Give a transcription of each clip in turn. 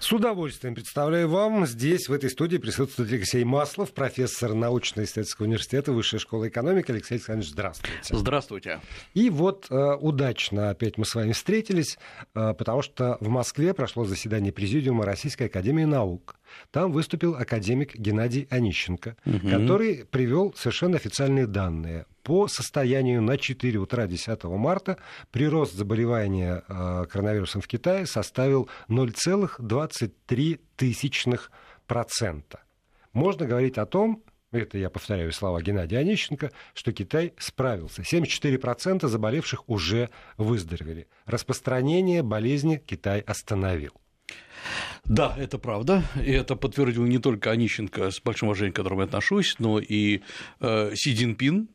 С удовольствием представляю вам. Здесь, в этой студии, присутствует Алексей Маслов, профессор научно-исследовательского университета Высшей школы экономики. Алексей Александрович, здравствуйте. Здравствуйте. И вот э, удачно опять мы с вами встретились, э, потому что в Москве прошло заседание Президиума Российской Академии Наук. Там выступил академик Геннадий Онищенко, угу. который привел совершенно официальные данные. По состоянию на 4 утра 10 марта прирост заболевания э, коронавирусом в Китае составил 0,23 процента. Можно говорить о том, это я повторяю слова Геннадия Онищенко, что Китай справился. 74% заболевших уже выздоровели. Распространение болезни Китай остановил. Да, это правда. И это подтвердил не только Онищенко, с большим уважением к которому я отношусь, но и э, Си Цзиньпин,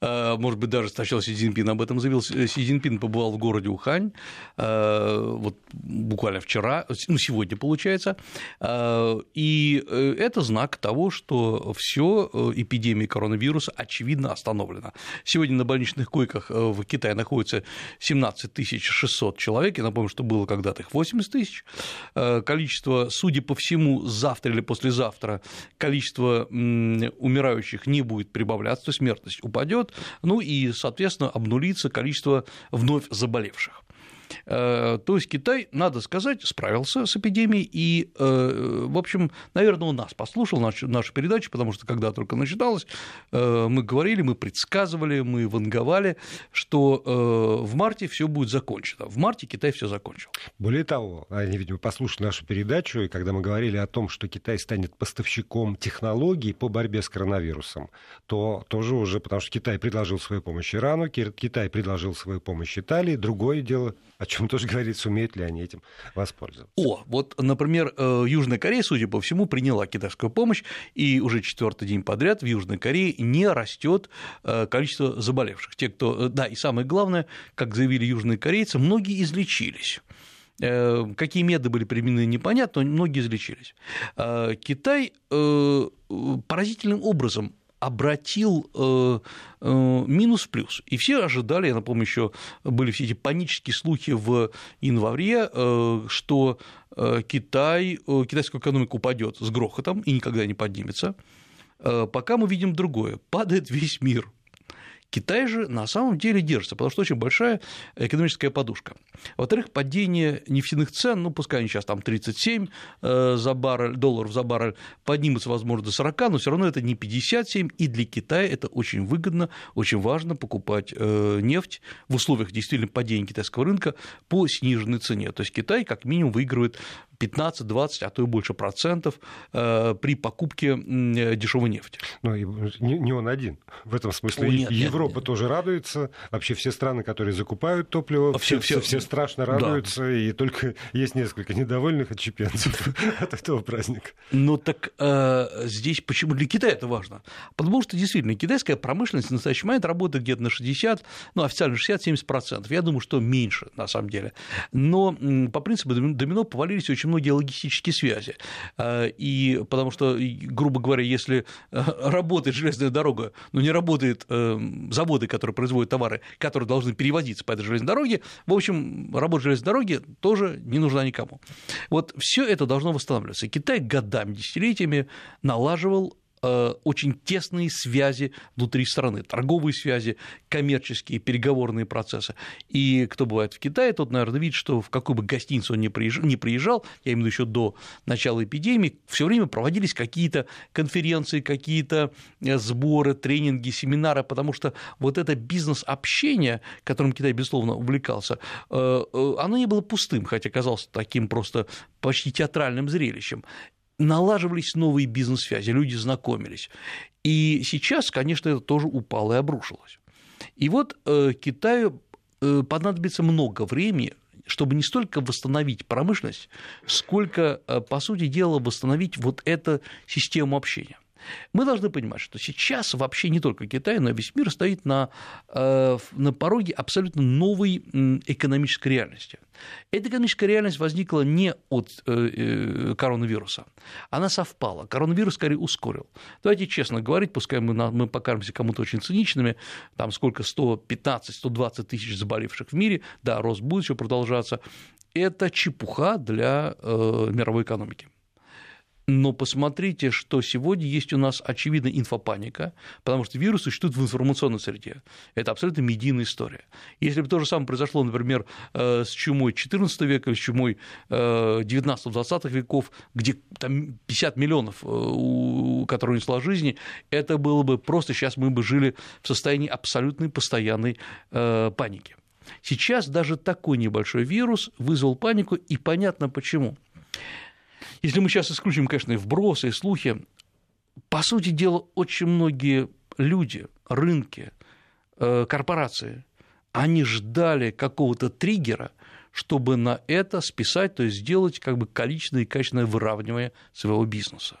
Э, может быть, даже сначала Си Цзиньпин об этом заявил. Си Цзиньпин побывал в городе Ухань, э, вот буквально вчера, ну, сегодня, получается, э, и это знак того, что все эпидемия коронавируса, очевидно, остановлена. Сегодня на больничных койках в Китае находится 17 600 человек, я напомню, что было когда-то их 80 тысяч. Количество, судя по всему, завтра или послезавтра количество умирающих не будет прибавляться, то есть смертность упадет, ну и, соответственно, обнулится количество вновь заболевших. Э, то есть Китай, надо сказать, справился с эпидемией, и, э, в общем, наверное, он нас послушал, нашу, нашу передачу, потому что когда только начиналось, э, мы говорили, мы предсказывали, мы ванговали, что в марте все будет закончено. В марте Китай все закончил. Более того, они, видимо, послушали нашу передачу, и когда мы говорили о том, что Китай станет поставщиком технологий по борьбе с коронавирусом, то тоже уже, потому что Китай предложил свою помощь Ирану, Китай предложил свою помощь Италии, другое дело о чем тоже говорит, сумеют ли они этим воспользоваться. О, вот, например, э, Южная Корея, судя по всему, приняла китайскую помощь, и уже четвертый день подряд в Южной Корее не растет э, количество заболевших. Те, кто, э, да, и самое главное, как заявили южные корейцы, многие излечились. Какие методы были применены, непонятно, но многие излечились. Китай поразительным образом обратил э, э, минус в плюс. И все ожидали, я напомню, еще были все эти панические слухи в январе, э, что Китай, китайская экономика упадет с грохотом и никогда не поднимется. Пока мы видим другое. Падает весь мир. Китай же на самом деле держится, потому что очень большая экономическая подушка. Во-вторых, падение нефтяных цен, ну, пускай они сейчас там 37 э, за баррель, долларов за баррель, поднимутся, возможно, до 40, но все равно это не 57, и для Китая это очень выгодно, очень важно покупать э, нефть в условиях действительно падения китайского рынка по сниженной цене. То есть Китай как минимум выигрывает 15, 20, а то и больше процентов э, при покупке дешевой нефти. Ну, не он один. В этом смысле О, нет, Европа нет, нет. тоже радуется. Вообще все страны, которые закупают топливо, все, все, все страшно радуются, да. и только есть несколько недовольных отчепенцев от этого праздника. Ну так э, здесь почему для Китая это важно? Потому что действительно китайская промышленность в настоящий момент работает где-то на 60, ну официально 60-70%. Я думаю, что меньше на самом деле. Но по принципу домино повалились очень очень многие логистические связи. А, и потому что, грубо говоря, если э, работает железная дорога, но не работают э, заводы, которые производят товары, которые должны перевозиться по этой железной дороге, в общем, работа железной дороги тоже не нужна никому. Вот все это должно восстанавливаться. Китай годами, десятилетиями налаживал очень тесные связи внутри страны, торговые связи, коммерческие, переговорные процессы. И кто бывает в Китае, тот, наверное, видит, что в какую бы гостиницу он не приезжал я имею в виду еще до начала эпидемии, все время проводились какие-то конференции, какие-то э, сборы, тренинги, семинары, потому что вот это бизнес-общение, которым Китай, безусловно, увлекался, э, оно не было пустым, хотя казалось таким просто почти театральным зрелищем налаживались новые бизнес-связи, люди знакомились. И сейчас, конечно, это тоже упало и обрушилось. И вот э, Китаю э, понадобится много времени, чтобы не столько восстановить промышленность, сколько, э, по сути дела, восстановить вот эту систему общения. Мы должны понимать, что сейчас вообще не только Китай, но и весь мир стоит на, э, на пороге абсолютно новой экономической реальности. Эта экономическая реальность возникла не от э, э, коронавируса, она совпала. Коронавирус скорее ускорил. Давайте честно говорить, пускай мы, мы покажемся кому-то очень циничными, там сколько, 115-120 тысяч заболевших в мире, да, рост будет еще продолжаться, это чепуха для мировой экономики. Но посмотрите, что сегодня есть у нас очевидно инфопаника, потому что вирус существует в информационной среде. Это абсолютно медийная история. Если бы то же самое произошло, например, э, с чумой XIV века с чумой XIX-XX э, веков, где там 50 миллионов, э, которые унесла жизни, это было бы просто сейчас мы бы жили в состоянии абсолютной постоянной паники. Сейчас даже такой небольшой вирус вызвал панику, и понятно почему. Если мы сейчас исключим, конечно, и вбросы, и слухи, по сути дела, очень многие люди, рынки, э, корпорации, они ждали какого-то триггера, чтобы на это списать, то есть сделать как бы количественное и качественное выравнивание своего бизнеса.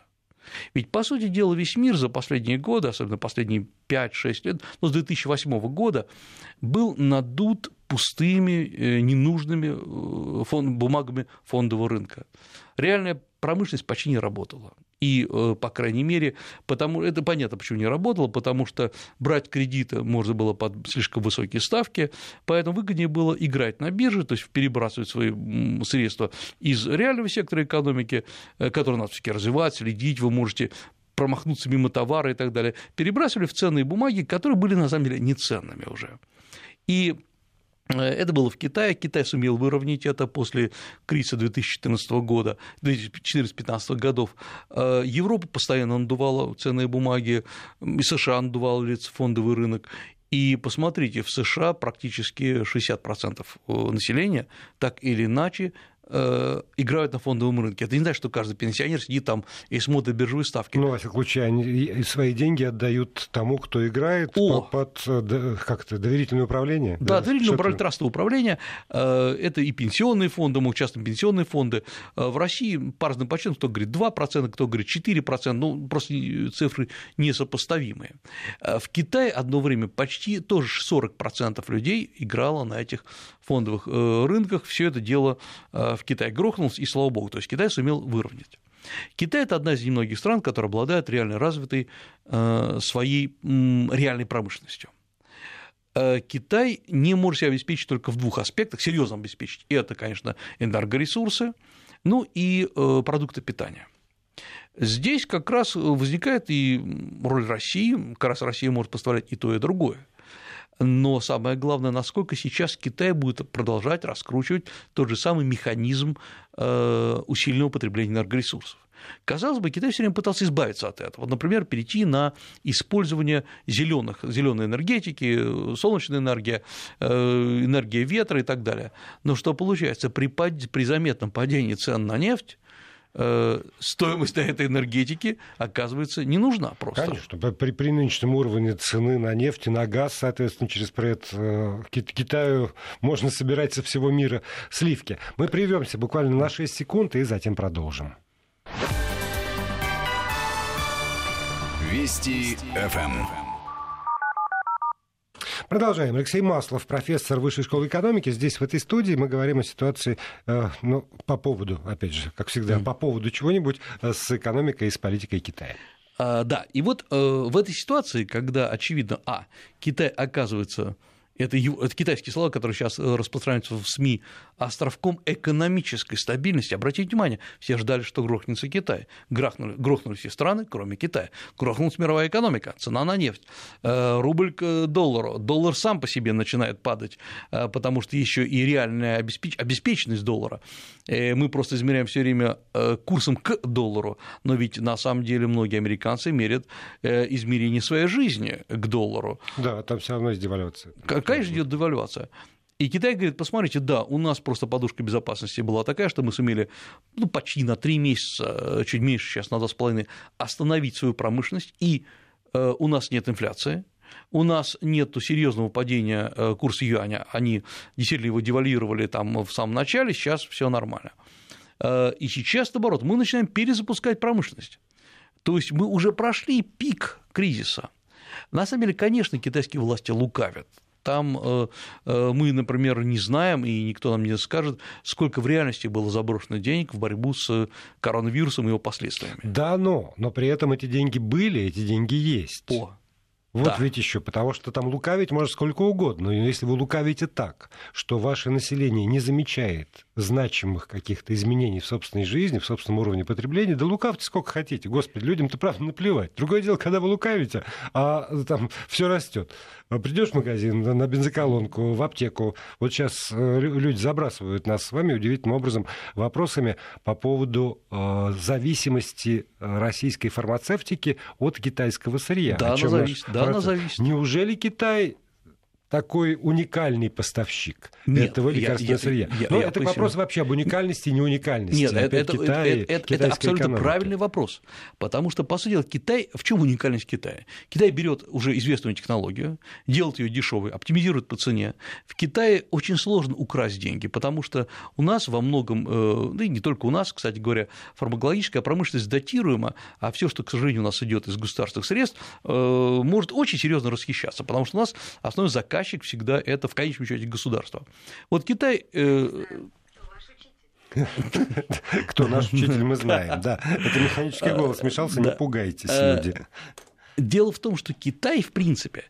Ведь, по сути дела, весь мир за последние годы, особенно последние 5-6 лет, ну, с 2008 года, был надут пустыми, э, ненужными э, бумагами фондового рынка. Реальная промышленность почти не работала. И, э, по крайней мере, потому это понятно, почему не работало, потому что брать кредиты можно было под слишком высокие ставки, поэтому выгоднее было играть на бирже, то есть перебрасывать свои средства из реального сектора экономики, который надо все-таки развивать, следить, вы можете промахнуться мимо товара и так далее, перебрасывали в ценные бумаги, которые были на самом деле не ценными уже. И это было в Китае. Китай сумел выровнять это после кризиса 2014 года, 2014-2015 годов. Э, Европа постоянно надувала ценные бумаги, и США надувала фондовый рынок. И посмотрите, в США практически 60% э, населения так или иначе играют на фондовом рынке. Это не значит, что каждый пенсионер сидит там и смотрит биржевые ставки. Ну, во всяком случае, они свои деньги отдают тому, кто играет О! под э, как-то доверительное управление. Да, да доверительное управление, трастовое управление. Э, это и пенсионные фонды, мы участвуем в пенсионные фонды. В России по разным подсчетам, кто говорит 2%, кто говорит 4%, ну, просто цифры несопоставимые. В Китае одно время почти тоже 40% людей играло на этих фондовых рынках. Все это дело в Китае грохнулся, и слава богу, то есть Китай сумел выровнять. Китай – это одна из немногих стран, которая обладает реально развитой э, своей реальной промышленностью. Э, Китай не может себя обеспечить только в двух аспектах, серьезно обеспечить. Это, конечно, энергоресурсы, ну и э, продукты питания. Здесь как раз возникает и роль России, как раз Россия может поставлять и то, и другое. Но самое главное, насколько сейчас Китай будет продолжать раскручивать тот же самый механизм э, усиленного потребления энергоресурсов. Казалось бы, Китай все время пытался избавиться от этого. Вот, например, перейти на использование зеленых, зеленой энергетики, солнечной энергии, э, энергия ветра и так далее. Но что получается? При, при заметном падении цен на нефть стоимость этой энергетики, оказывается, не нужна просто. Конечно, при, при нынешнем уровне цены на нефть и на газ, соответственно, через пред э, Китаю можно собирать со всего мира сливки. Мы прервемся буквально на 6 секунд и затем продолжим. Вести ФМ. Продолжаем. Алексей Маслов, профессор Высшей школы экономики. Здесь, в этой студии, мы говорим о ситуации, э, ну, по поводу, опять же, как всегда, по поводу чего-нибудь э, с экономикой и с политикой Китая. А, да, и вот э, в этой ситуации, когда, очевидно, а, Китай оказывается это, это китайские слова, которые сейчас э, распространяются в СМИ, островком экономической стабильности. Обратите внимание, все ждали, что грохнется Китай. Грохнули, грохнули все страны, кроме Китая. Грохнулась мировая экономика, цена на нефть, э, рубль к доллару. Доллар сам по себе начинает падать, э, потому что еще и реальная обеспеченность доллара. Мы просто измеряем все время курсом к доллару, но ведь на самом деле многие американцы мерят измерение своей жизни к доллару. Да, там все равно есть девальвация конечно, идет девальвация. И Китай говорит, посмотрите, да, у нас просто подушка безопасности была такая, что мы сумели ну, почти на три месяца, чуть меньше сейчас, на два с половиной, остановить свою промышленность, и э, у нас нет инфляции, у нас нет серьезного падения э, курса юаня, они действительно его девальвировали там в самом начале, сейчас все нормально. Э, и сейчас, наоборот, мы начинаем перезапускать промышленность. То есть мы уже прошли пик кризиса. На самом деле, конечно, китайские власти лукавят. Там э, э, мы, например, не знаем, и никто нам не скажет, сколько в реальности было заброшено денег в борьбу с коронавирусом и его последствиями. Да, но, но при этом эти деньги были, эти деньги есть. О, вот Да. ведь еще, потому что там лукавить можно сколько угодно. Но если вы лукавите так, что ваше население не замечает значимых каких-то изменений в собственной жизни, в собственном уровне потребления, да лукавьте сколько хотите. Господи, людям-то правда наплевать. Другое дело, когда вы лукавите, а там все растет. Придешь в магазин, на бензоколонку, в аптеку. Вот сейчас э, люди забрасывают нас с вами удивительным образом вопросами по поводу э, зависимости э, российской фармацевтики от китайского сырья. Да, она зависит, да, она зависит. Неужели Китай такой уникальный поставщик Нет, этого я- лекарственного я- сырья? я- Но я это поясню. вопрос вообще об уникальности и неуникальности. Нет, это, Опять это, Китай, это- это- это абсолютно экономика. правильный вопрос. Потому что, по сути дела, Китай. В чем уникальность Китая? Китай берет уже известную технологию, делает ее дешевой, оптимизирует по цене. В Китае очень сложно украсть деньги, потому что у нас во многом, э, да и не только у нас, кстати говоря, фармакологическая промышленность датируема, а все, что, к сожалению, у нас идет из государственных средств, э, может очень серьезно расхищаться, потому что у нас основной заказчик всегда это в конечном счете государство. Вот Китай э, Кто наш учитель, мы знаем. Да, это механический голос смешался, не пугайтесь, Э, люди. Дело в том, что Китай, в принципе,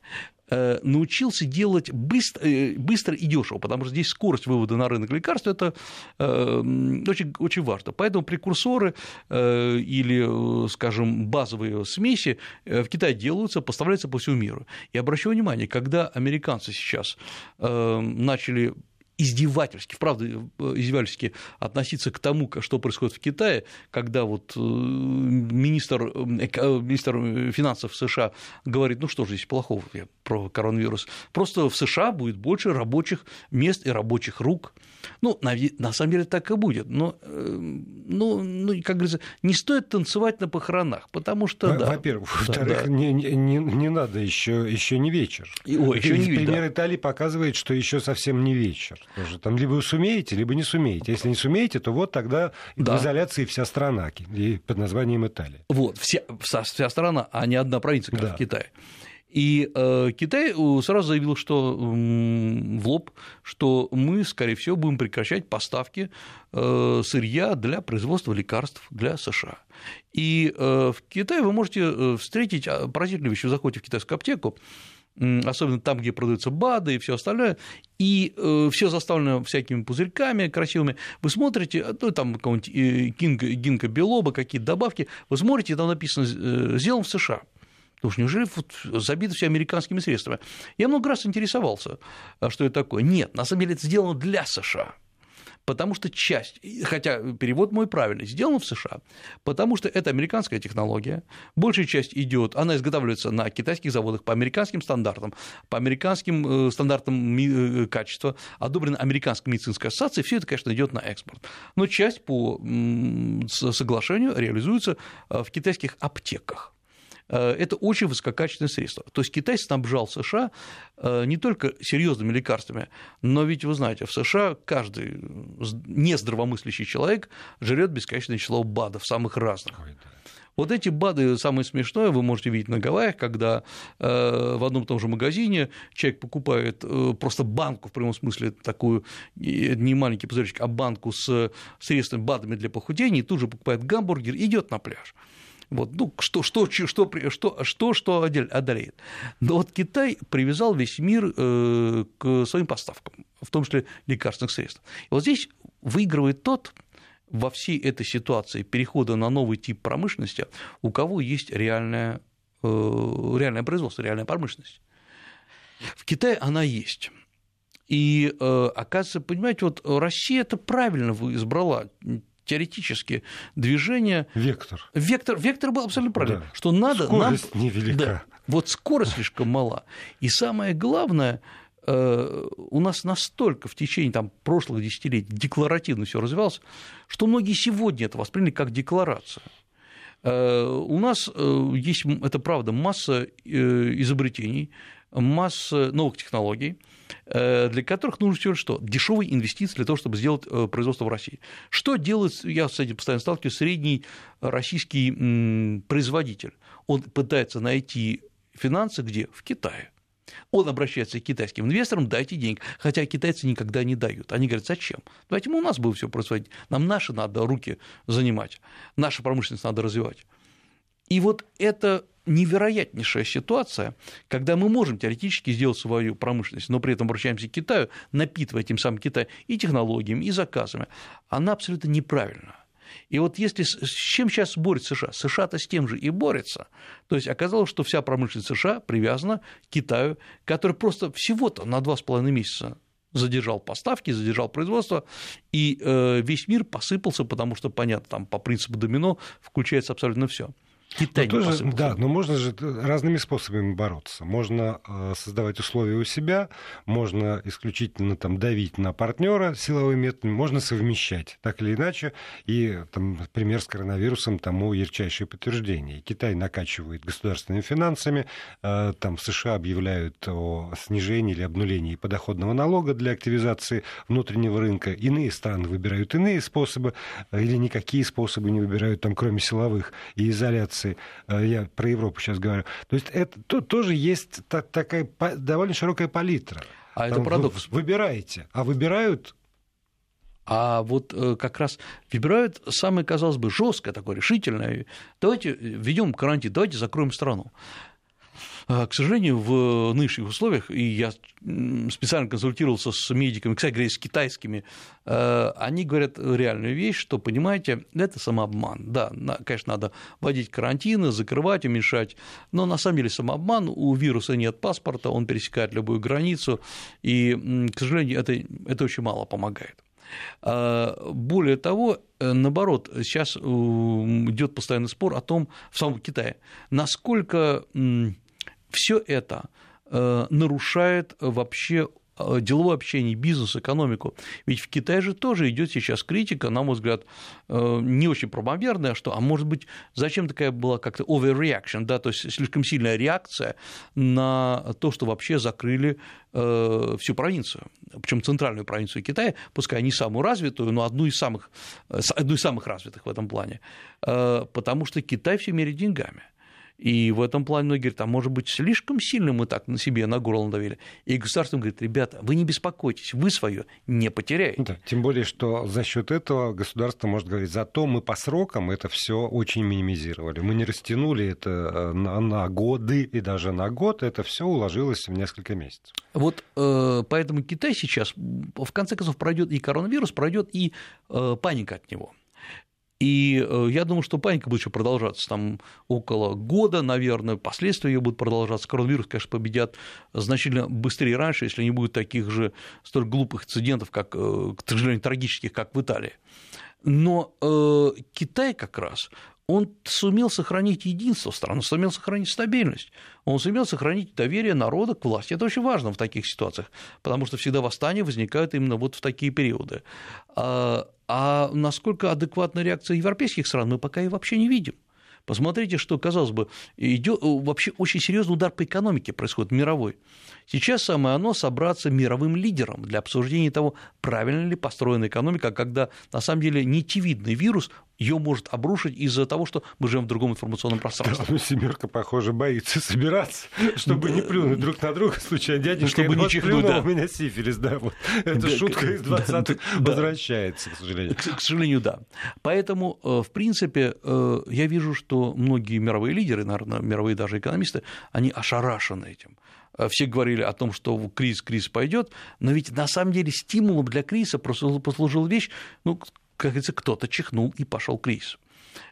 научился делать быстро, э, быстро и дешево, потому что здесь скорость вывода на рынок лекарств это э, очень, очень важно. Поэтому прекурсоры э, или, э, скажем, базовые смеси э, в Китае делаются, поставляются по всему миру. И обращаю внимание, когда американцы сейчас э, начали издевательски, правда, издевательски относиться к тому, что происходит в Китае, когда вот э, министр, э, министр финансов США говорит, ну что же здесь плохого я про коронавирус, просто в США будет больше рабочих мест и рабочих рук. Ну, на, на самом деле так и будет, но, э, ну, ну, как говорится, не стоит танцевать на похоронах, потому что, Во- да, Во-первых. да, Во-вторых, да. не, не- не- надо еще, еще не вечер. И- ой, еще не Пример да. Италии показывает, что еще совсем не вечер. Тоже там либо сумеете, либо не сумеете. Если не сумеете, то вот тогда Да. в изоляции вся страна и под названием Италия. Вот, вся, вся, вся страна, а не одна провинция, как Да. в Китае. И э, Китай э, сразу заявил, что в лоб, что мы, скорее всего, будем прекращать поставки э, сырья для производства лекарств для США. И в Китае вы можете встретить а, поразительную вещь. Вы заходите в китайскую аптеку, особенно там, где продаются БАДы и все остальное, и все заставлено всякими пузырьками красивыми. Вы смотрите, а, ну, там какого-нибудь гинка, гинка белоба, какие-то добавки, вы смотрите, там написано «сделан в США». Потому что неужели вот забито все американскими средствами? Я много раз интересовался, а что это такое. Нет, на самом деле это сделано для США. Потому что часть, хотя перевод мой правильный, сделано в США, потому что это американская технология, большая часть идет, она изготавливается на китайских заводах по американским стандартам, по американским э, стандартам э, качества, одобрена Американской медицинской ассоциацией, все это, конечно, идет на экспорт. Но часть по соглашению реализуется э, в китайских аптеках. Э, Это очень высококачественное средство. То есть Китай снабжал США э, не только серьезными лекарствами, но ведь вы знаете, в США каждый нездравомыслящий человек жрет бесконечное число БАДов, самых разных. Вот эти БАДы, самое смешное, вы можете видеть на Гавайях, когда э, в одном и том же магазине человек покупает э, просто банку, в прямом смысле, такую, не маленький пузыречек, а банку с средствами БАДами для похудения, и тут же покупает гамбургер и идет на пляж. Вот, ну, что, что, что, что, что, что одолеет. Но вот Китай привязал весь мир э, к своим поставкам, в том числе лекарственных средств. И вот здесь выигрывает тот, во всей этой ситуации перехода на новый тип промышленности, у кого есть реальное, э, реальное производство, реальная промышленность. В Китае она есть. И, э, оказывается, понимаете, вот Россия это правильно избрала теоретически движение. Вектор. Вектор, вектор был абсолютно правильный, Да. что надо Скорость нам... невелика. Да, вот скорость слишком мала. И самое главное, э, у нас настолько в течение там, прошлых десятилетий декларативно все развивалось, что многие сегодня это восприняли как декларацию. Э, У нас э, есть, это правда, масса изобретений, масса новых технологий, э, для которых нужно всего что? Дешевые инвестиции для того, чтобы сделать э, производство в России. Что делает, я с этим постоянно сталкиваюсь, средний российский производитель? Он пытается найти финансы где? В Китае. Он обращается к китайским инвесторам, дайте денег. Хотя китайцы никогда не дают. Они говорят, зачем? Давайте мы у нас будем все производить. Нам наши надо руки занимать, нашу промышленность надо развивать. И вот это невероятнейшая ситуация, когда мы можем теоретически сделать свою промышленность, но при этом обращаемся к Китаю, напитывая тем самым Китай и технологиями, и заказами, она абсолютно неправильна. И вот если с чем сейчас борется США? США-то с тем же и борется. То есть оказалось, что вся промышленность США привязана к Китаю, который просто всего-то на два с половиной месяца задержал поставки, задержал производство, и э, весь мир посыпался, потому что, понятно, там по принципу домино включается абсолютно все. Китай но тоже, Да, но можно же разными способами бороться. Можно э, создавать условия у себя, можно исключительно там, давить на партнера силовыми методами, можно совмещать так или иначе. И там, пример с коронавирусом тому ярчайшее подтверждение. Китай накачивает государственными финансами, э, там США объявляют о снижении или обнулении подоходного налога для активизации внутреннего рынка. Иные страны выбирают иные способы э, или никакие способы не выбирают, там, кроме силовых и изоляции Франции, э, я про Европу сейчас говорю. То есть это тут тоже есть такая довольно широкая палитра. А это парадокс. Вы выбираете, а выбирают а вот э, как раз выбирают самое, казалось бы, жесткое такое, решительное. Давайте введем карантин, давайте закроем страну. А, к сожалению, в нынешних условиях, и я специально консультировался с медиками, кстати говоря, с китайскими, э, они говорят реальную вещь, что, понимаете, это самообман. Да, конечно, надо вводить карантины, закрывать, уменьшать, но на самом деле самообман, у вируса нет паспорта, он пересекает любую границу, и, к сожалению, это, это очень мало помогает. А, более того, э, наоборот, сейчас идет постоянный спор о том, в самом Китае, насколько все это э, нарушает вообще э, деловое общение, бизнес, экономику. Ведь в Китае же тоже идет сейчас критика, на мой взгляд, э, не очень правомерная, что, а может быть, зачем такая была как-то overreaction, да, то есть слишком сильная реакция на то, что вообще закрыли всю провинцию, причем центральную провинцию Китая, пускай не самую развитую, но одну из самых, одну из самых развитых в этом плане, потому что Китай все меряет деньгами. И в этом плане многие говорят, а может быть, слишком сильно мы так на себе на горло надавили. И государство говорит, ребята, вы не беспокойтесь, вы свое не потеряете. Да, тем более, что за счет этого государство может говорить, зато мы по срокам это все очень минимизировали. Мы не растянули это э, на, на годы и даже на год, это все уложилось в несколько месяцев. Вот э, поэтому Китай сейчас, в конце концов, пройдет и коронавирус, пройдет и э, паника от него. И э, я думаю, что паника будет еще продолжаться там около года, наверное, последствия ее будут продолжаться. Коронавирус, конечно, победят значительно быстрее раньше, если не будет таких же столь глупых инцидентов, как, э, к сожалению, трагических, как в Италии. Но э, Китай как раз он сумел сохранить единство страны, сумел сохранить стабильность, он сумел сохранить доверие народа к власти. Это очень важно в таких ситуациях, потому что всегда восстания возникают именно вот в такие периоды. А, а насколько адекватна реакция европейских стран, мы пока и вообще не видим. Посмотрите, что, казалось бы, идет вообще очень серьезный удар по экономике происходит мировой. Сейчас самое оно собраться мировым лидером для обсуждения того, правильно ли построена экономика, когда на самом деле нитевидный вирус ее может обрушить из-за того, что мы живем в другом информационном пространстве. Да, семерка, похоже, боится собираться, чтобы не плюнуть друг на друга, случайно дяденька, чтобы не чихнуть, да. у меня сифилис, да, вот. Эта шутка из 20-х возвращается, к сожалению. К сожалению, да. Поэтому, э, в принципе, э, я вижу, что многие мировые лидеры, наверное, мировые даже экономисты, они ошарашены этим. Э, все говорили о том, что кризис, кризис пойдет, но ведь на самом деле стимулом для кризиса послужила вещь, ну, как говорится, кто-то чихнул и пошел кризис.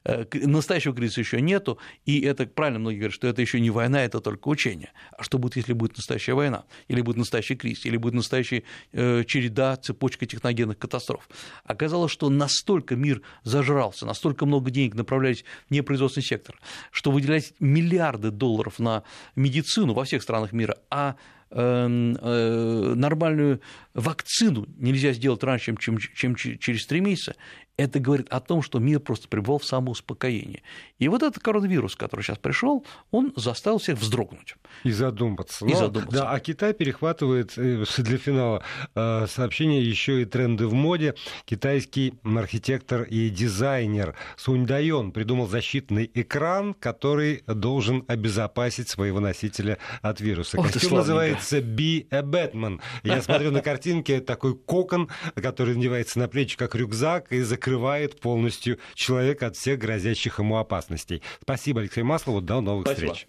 Э, настоящего кризиса еще нету, и это правильно многие говорят, что это еще не война, это только учение. А что будет, если будет настоящая война, или будет настоящий кризис, или будет настоящая э, череда, цепочка техногенных катастроф? Оказалось, что настолько мир зажрался, настолько много денег направлялись в непроизводственный сектор, что выделялись миллиарды долларов на медицину во всех странах мира, а нормальную вакцину нельзя сделать раньше, чем, чем через три месяца, это говорит о том, что мир просто пребывал в самоуспокоении. И вот этот коронавирус, который сейчас пришел, он заставил всех вздрогнуть. И задуматься. И Но, задуматься. Да, а Китай перехватывает э, для финала э, сообщение еще и тренды в моде. Китайский архитектор и дизайнер Сунь Дайон придумал защитный экран, который должен обезопасить своего носителя от вируса. Костюм называется Be a Batman. Я смотрю на картинке такой кокон, который надевается на плечи как рюкзак и закрывает полностью человека от всех грозящих ему опасностей. Спасибо, Алексей Маслову. До новых Спасибо. встреч.